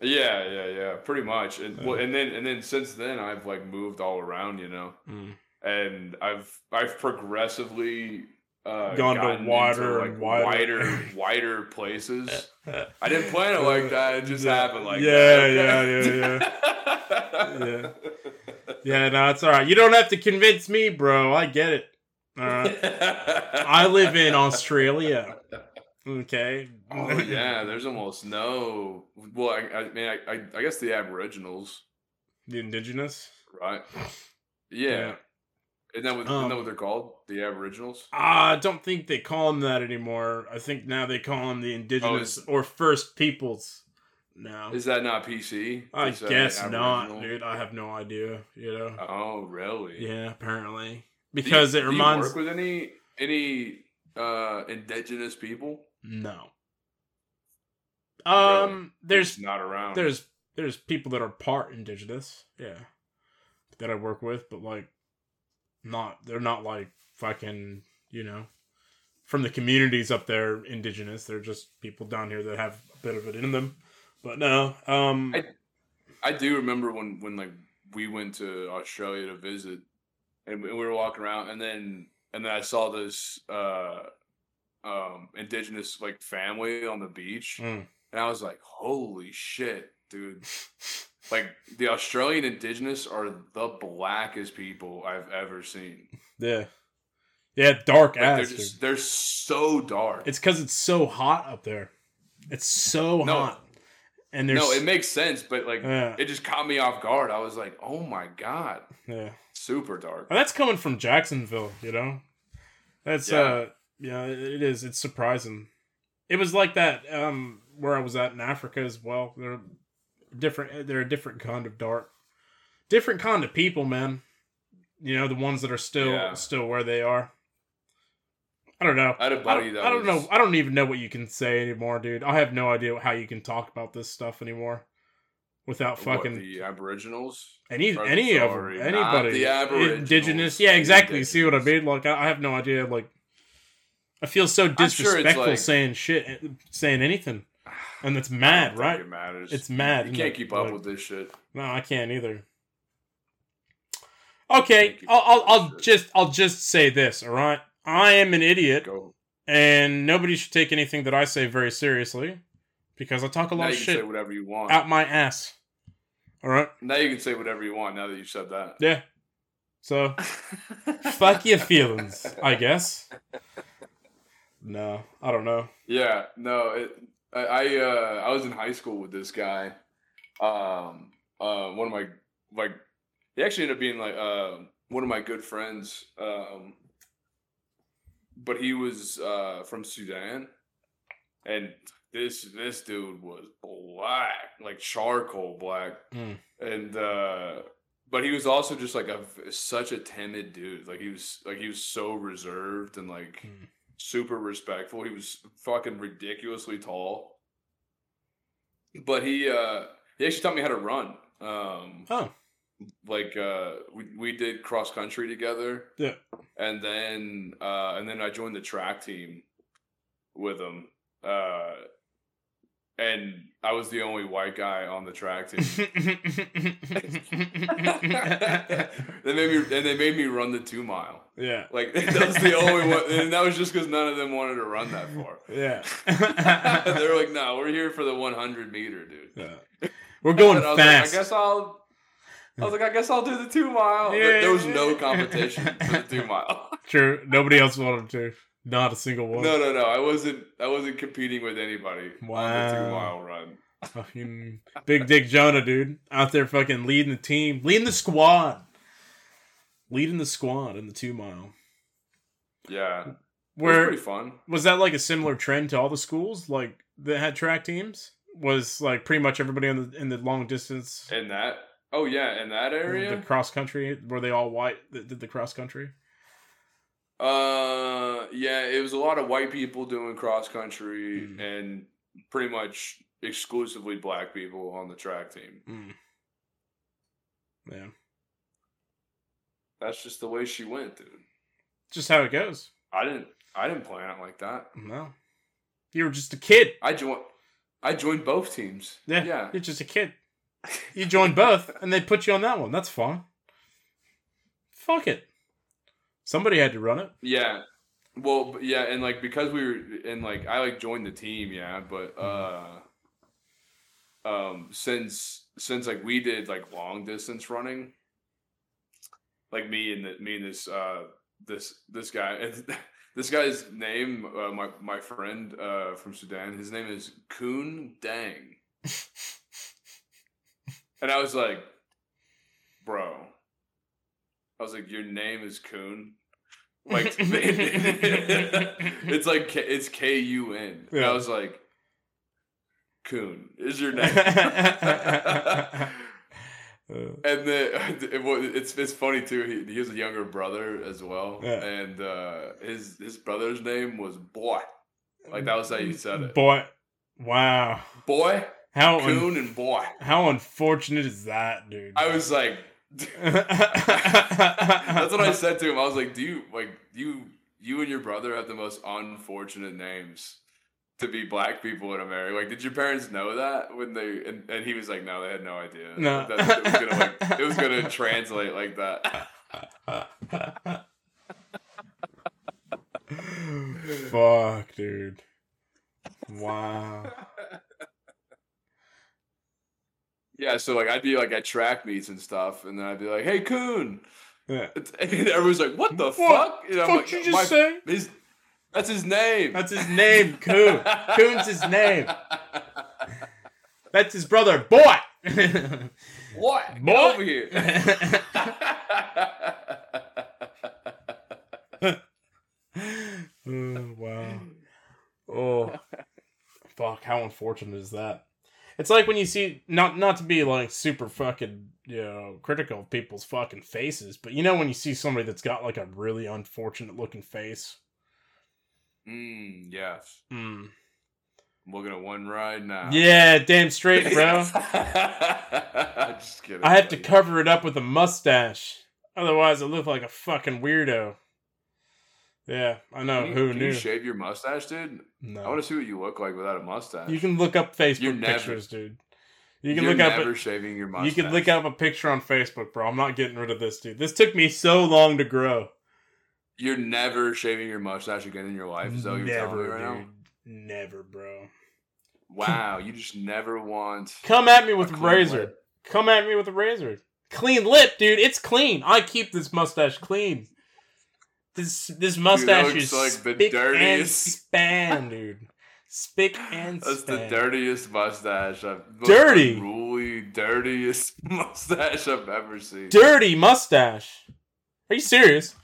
yeah, yeah, yeah, pretty much. And well, and then and then since then, I've like moved all around, you know, Mm. and I've I've progressively uh, Gone to gotten wider into, and like, wider. wider, wider places. I didn't plan it like that. It just Yeah. happened like Yeah, that. Yeah, yeah, yeah, yeah, Yeah, no, it's all right. You don't have to convince me, bro. I get it. Right. I live in Australia. Okay. Oh yeah, there's almost no. Well, I, I mean, I, I, I guess the Aboriginals, the indigenous. right? Yeah. Yeah. Isn't that, what, isn't that Um, what they're called? The Aboriginals? I don't think they call them that anymore. I think now they call them the indigenous is- or first peoples. No, Is that not PC? I Is guess not, dude. I have no idea. You know. Oh, really? Yeah, apparently Do you- because it reminds. do. You work with any any uh indigenous people? no. Um, there's Just not around. there's there's people that are part indigenous, yeah, that I work with, but like, not they're not like fucking you know, from the communities up there indigenous. They're just people down here that have a bit of it in them. But no, um, I- I do remember when when like we went to Australia to visit, and we we were walking around, and then and then I saw this uh um indigenous like family on the beach, mm, and I was like, "Holy shit, dude!" Like the Australian indigenous are the blackest people I've ever seen. yeah, yeah, dark Like, ass. they're just they're so dark. It's because it's so hot up there. It's so No. hot, and there's no, it makes sense, but like yeah, it just caught me off guard. I was like, "Oh my god, yeah. Super dark." Well, that's coming from Jacksonville, you know. That's Yeah. uh yeah, it is. It's surprising. It was like that um where I was at in Africa as well. They're different they're a different kind of dark. Different kind of people, man. You know, the ones that are still Yeah. still where they are. I don't know. I had a I buddy don't, I don't know. I don't even know what you can say anymore, dude. I have no idea how you can talk about this stuff anymore without What, fucking the Aboriginals. any any of them, anybody, the Aboriginals, indigenous. Yeah, exactly. See what I mean? Like I, have no idea. Like I feel so sure disrespectful like- saying shit, saying anything, and that's mad, right? It matters. It's mad, You can't keep up Like- with this shit. No, I can't either. Okay, Can't I'll I'll, I'll shit. just I'll just say this. All right, I am an idiot, Go. and nobody should take anything that I say very seriously because I talk a lot you of shit say whatever you want. out my ass. All right, Now you can say whatever you want. Now that you've said that. yeah. So fuck your feelings, I guess. No, I don't know. Yeah, no, it, I I, uh, I was in high school with this guy. Um, uh, one of my like, he actually ended up being like uh, one of my good friends. Um, but he was uh, from Sudan, and this this dude was black, like charcoal black, Mm. and uh, but he was also just like a such a timid dude. Like he was like he was so reserved and like Mm. super respectful. He was fucking ridiculously tall, but he uh, he actually taught me how to run. Um, Oh, like uh we, we did cross country together Yeah. and then uh and then i joined the track team with him uh and i was the only white guy on the track team they made me and they made me run the two mile yeah, like that was the only one and that was just because none of them wanted to run that far yeah. they were like no we're here for the 100 meter dude Yeah. We're going fast. Like, I guess I'll. I was like, I guess I'll do the two mile. Yeah, There- was no competition for the two mile. True. Nobody else wanted to. Not a single one. no, no, no. I wasn't. I wasn't competing with anybody on the Wow. two mile run. Fucking Big Dick Jonah, dude. Out there fucking leading the team. Leading the squad. Leading the squad in the two mile. Yeah, was Where pretty fun. was that like a similar trend to all the schools like that had track teams? Was like pretty much everybody in the in the long distance In that. Oh yeah, in that area, the cross country were they all white that did the cross country? Uh, yeah, it was a lot of white people doing cross country Mm. and pretty much exclusively black people on the track team. Mm. Yeah. That's just the way she went, dude. Just how it goes. I didn't. I didn't plan it like that. No. You were just a kid. I joined. I joined both teams. Yeah. Yeah. You're just a kid. You joined both, and they put you on that one. That's fine. Fuck it. Somebody had to run it. Yeah. Well, yeah, and like because we were and like I like joined the team, yeah, but uh um since since like we did like long distance running, like me and the, me and this uh this this guy this guy's name uh, my my friend uh from Sudan, his name is Kun Dang. and I was like, bro. I was like, your name is Kun. Like it's like K- it's K U N. I was like, Kun is your name. And then it, it's it's funny too. He, he has a younger brother as well, Yeah. and uh, his his brother's name was Boy. Like that was how you said it. Boy, wow. Boy, How un- Kun, and Boy. how unfortunate is that, dude? I was like, That's what I said to him. I was like, do you like you you and your brother have the most unfortunate names to be black people in America? Like, did your parents know that when they? And, and he was like, no, they had no idea. No. that it was gonna like it was gonna translate like that. Fuck, dude. Wow. Yeah, so like I'd be like at track meets and stuff, and then I'd be like, "Hey, Kun," Yeah. and everyone's like, "What the What? fuck?" And I'm Fuck like, you just "My- say? his- that's his name. That's his name, Kun. Kun's his name. That's his brother, boy. what? Boy. over here. oh, wow. Oh, fuck! How unfortunate is that? It's like when you see not not to be like super fucking you know critical of people's fucking faces, but you know when you see somebody that's got like a really unfortunate looking face. mm, yes. Mm. I'm looking at one right now. Yeah, damn straight, bro. Just kidding. I have to cover it up with a mustache, otherwise I look like a fucking weirdo. Yeah, I know. Can you, Who can knew? you shave your mustache, dude? No, I want to see what you look like without a mustache. You can look up Facebook never- pictures, dude. You can You're look up. never A, shaving your mustache. you can look up a picture on Facebook, bro. I'm not getting rid of this, dude. This took me so long to grow. You're never shaving your mustache again in your life. Is that what you're telling me right now? dude. Never, bro. Wow, you just never want. Come at me with a clean razor. lip. Come at me with a razor. Clean lip, dude. It's clean. I keep this mustache clean. This this mustache looks is like the spick and dirtiest- span, dude. Spick and That's the dirtiest mustache I've. Dirty. unruly, dirtiest mustache I've ever seen. dirty mustache. Are you serious?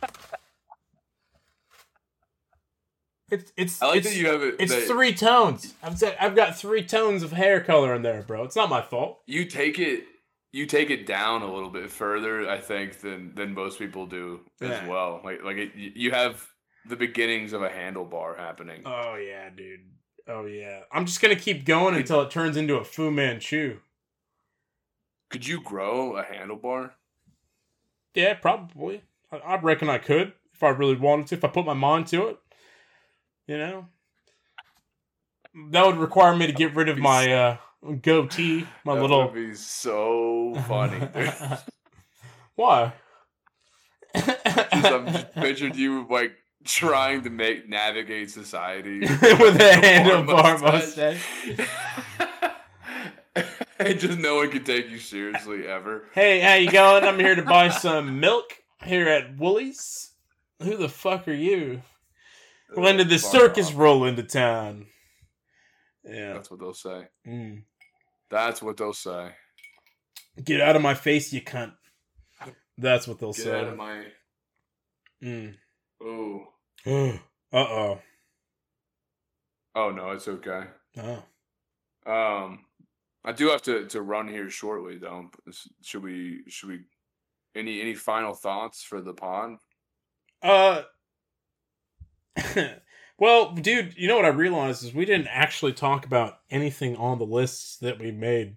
It's it's I like it's, that you have it. it's that three tones. I've said I've got three tones of hair color in there, bro. It's not my fault. You take it. You take it down a little bit further, I think, than than most people do as Yeah. well. Like like it, you have the beginnings of a handlebar happening. Oh yeah, dude. Oh yeah. I'm just gonna keep going until it turns into a Fu Manchu. Could you grow a handlebar? Yeah, probably. I, I reckon I could if I really wanted to. If I put my mind to it, you know. That would require me to get rid of my uh, goatee, my that little. would be so funny. Why? Just, I'm just pictured you like trying to make navigate society With a handlebar mustache. mustache. and just no one can take you seriously ever. Hey, how you going? I'm here to buy some milk here at Woolies. Who the fuck are you? When did the circus roll into town? Yeah. That's what they'll say. Mm. That's what they'll say. Get out of my face, you cunt. That's what they'll Get say. Get out of my. Mm. Oh. uh oh. Oh no, it's okay. Oh. Um, I do have to to run here shortly though. Should we? Should we? Any any final thoughts for the pod? Uh. well, dude, you know what I realized is we didn't actually talk about anything on the lists that we made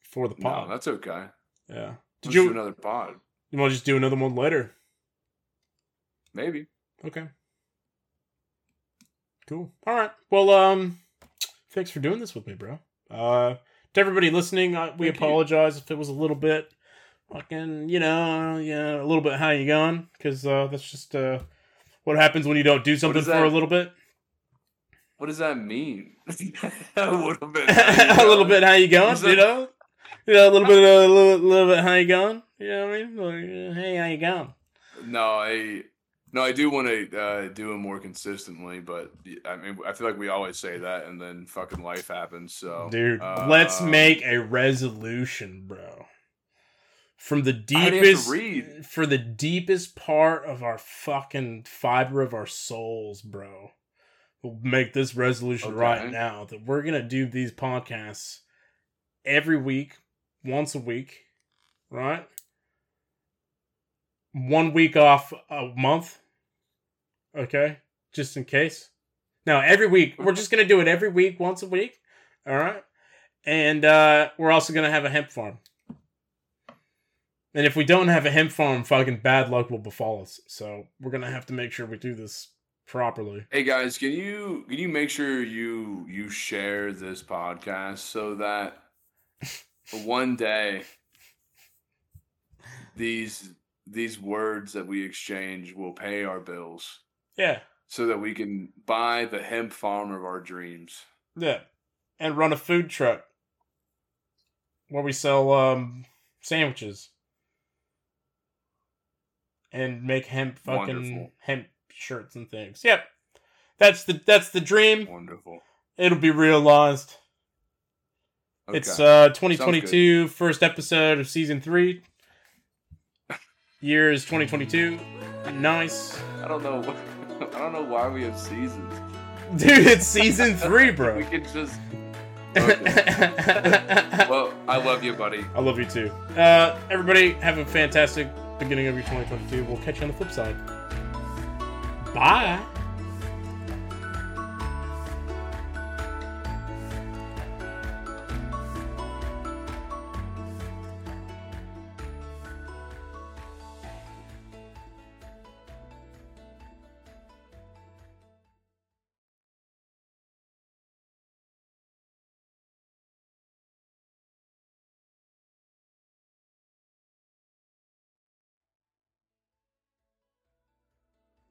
for the pod. No, that's okay. yeah. Did Let's you? do another pod? You want to just do another one later? Maybe. Okay. Cool. All right. Well, um, thanks for doing this with me, bro. Uh, to everybody listening, I, we Thank you. apologize if it was a little bit fucking, you know, yeah, a little bit how you going, because uh, that's just uh, what happens when you don't do something for that? a little bit. What does that mean? a little bit. a little bit how you going, you know. You know, a little bit, a little, little bit how you going. You know what I mean? Like, uh, hey, how you going? No, I no, I do want to uh, do it more consistently, but I mean, I feel like we always say that, and then fucking life happens. So, Dude, uh, let's make a resolution, bro. From the I have to deepest read. for the deepest part of our fucking fiber of our souls, bro. We'll make this resolution Okay. right now that we're gonna do these podcasts every week, once a week, right? One week off a month. Okay? Just in case. Now every week. We're just gonna do it every week, once a week. All right? And uh we're also gonna have a hemp farm. And if we don't have a hemp farm, fucking bad luck will befall us. So we're gonna have to make sure we do this properly. Hey guys, can you can you make sure you you share this podcast so that one day these these words that we exchange will pay our bills Yeah, so that we can buy the hemp farm of our dreams. yeah. And run a food truck where we sell um sandwiches and make hemp fucking Wonderful. hemp shirts and things. Yep. That's the that's the dream. Wonderful. It'll be realized. Okay. It's uh 2022 first episode of season 3. Year is 2022. Nice. I don't know. I don't know why we have seasons. Dude, it's season 3, bro. We could just. Okay. Well, I love you, buddy. I love you too. Uh, everybody, have a fantastic beginning of your 2022. We'll catch you on the flip side. Bye.